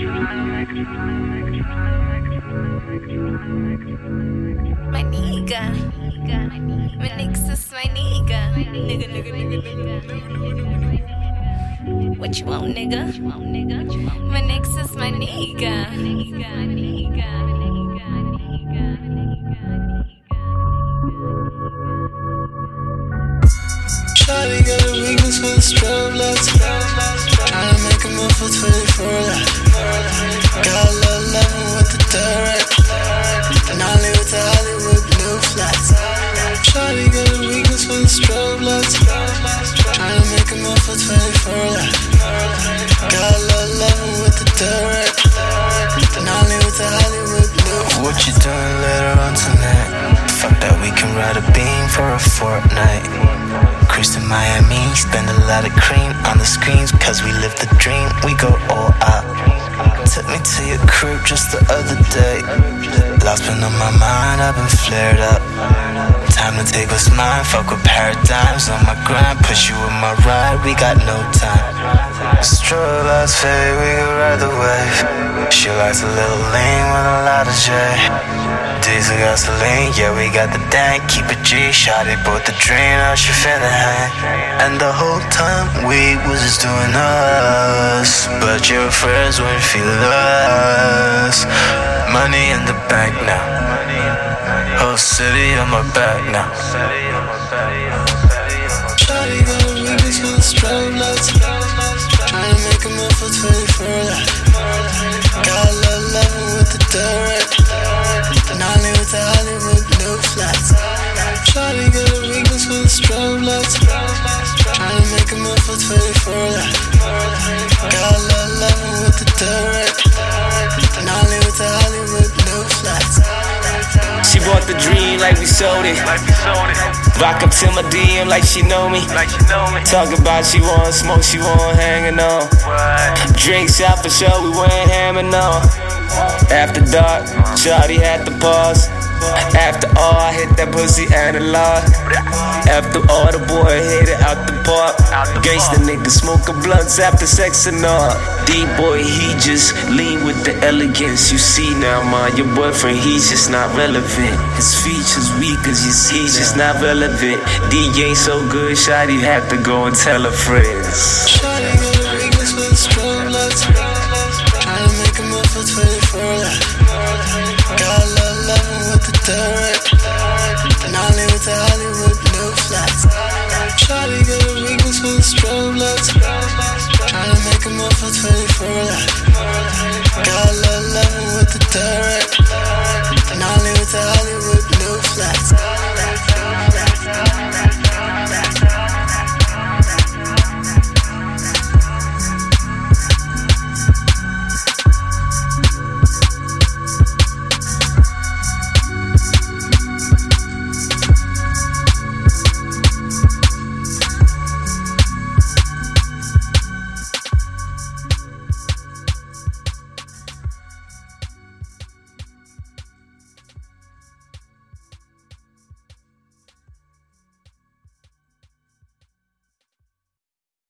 My nigga. My nigga's my nigga. Nigga, nigga, nigga, nigga. What you want, nigga? My nigga's my nigga. Shawty got a weakness for the strobe lights. Tryna make a move for 24 life. Got a little loving with the. Nollywood the Hollywood blue flats. Shawty got a weakness for the strobe lights. Tryna make a move for 24 life. Got a little loving with the. Nollywood the Hollywood blue What you doing later on tonight? Fuck that, we can ride a beam for a fortnight. Cruise to Miami, spend a lot of cream on the screens, cause we live the dream, we go all out. Took me to your crib just the other day. Lost been on my mind, I've been flared up. Time to take what's mine, fuck with paradigms on my grind. Push you in my ride, we got no time. Stroll lights fade, we can ride the wave. She likes a little lean with a lot of J. Diesel gasoline, yeah, we got the dank. Keep it G, shot it, both the drain out, she finna hang. And the whole time we was just doing us. But your friends wouldn't feel us. Money in the bank now. Whole city on my back now. Shawty got a for the strobe lights. Tryna make a move for 24 life. For 24. Got a loving with the direct. Nollywood the Hollywood blue flats. She bought the dream like we sold it. Rock up to my DM like she know me. Talk about she want smoke, she want hanging on. Drinks out for sure, we went hamming on. After dark, Shawty had to pause. After all, I hit that pussy analog. After all, the boy hit it out the park. Gangsta nigga smoking blunts after sex and all. D boy, he just lean with the elegance. You see now, man, your boyfriend, he's just not relevant. His features weak, cause you see, he's just not relevant. D ain't so good, Shawty had to go and tell her friends. Strobe lights. Tryna make a move for 24 life.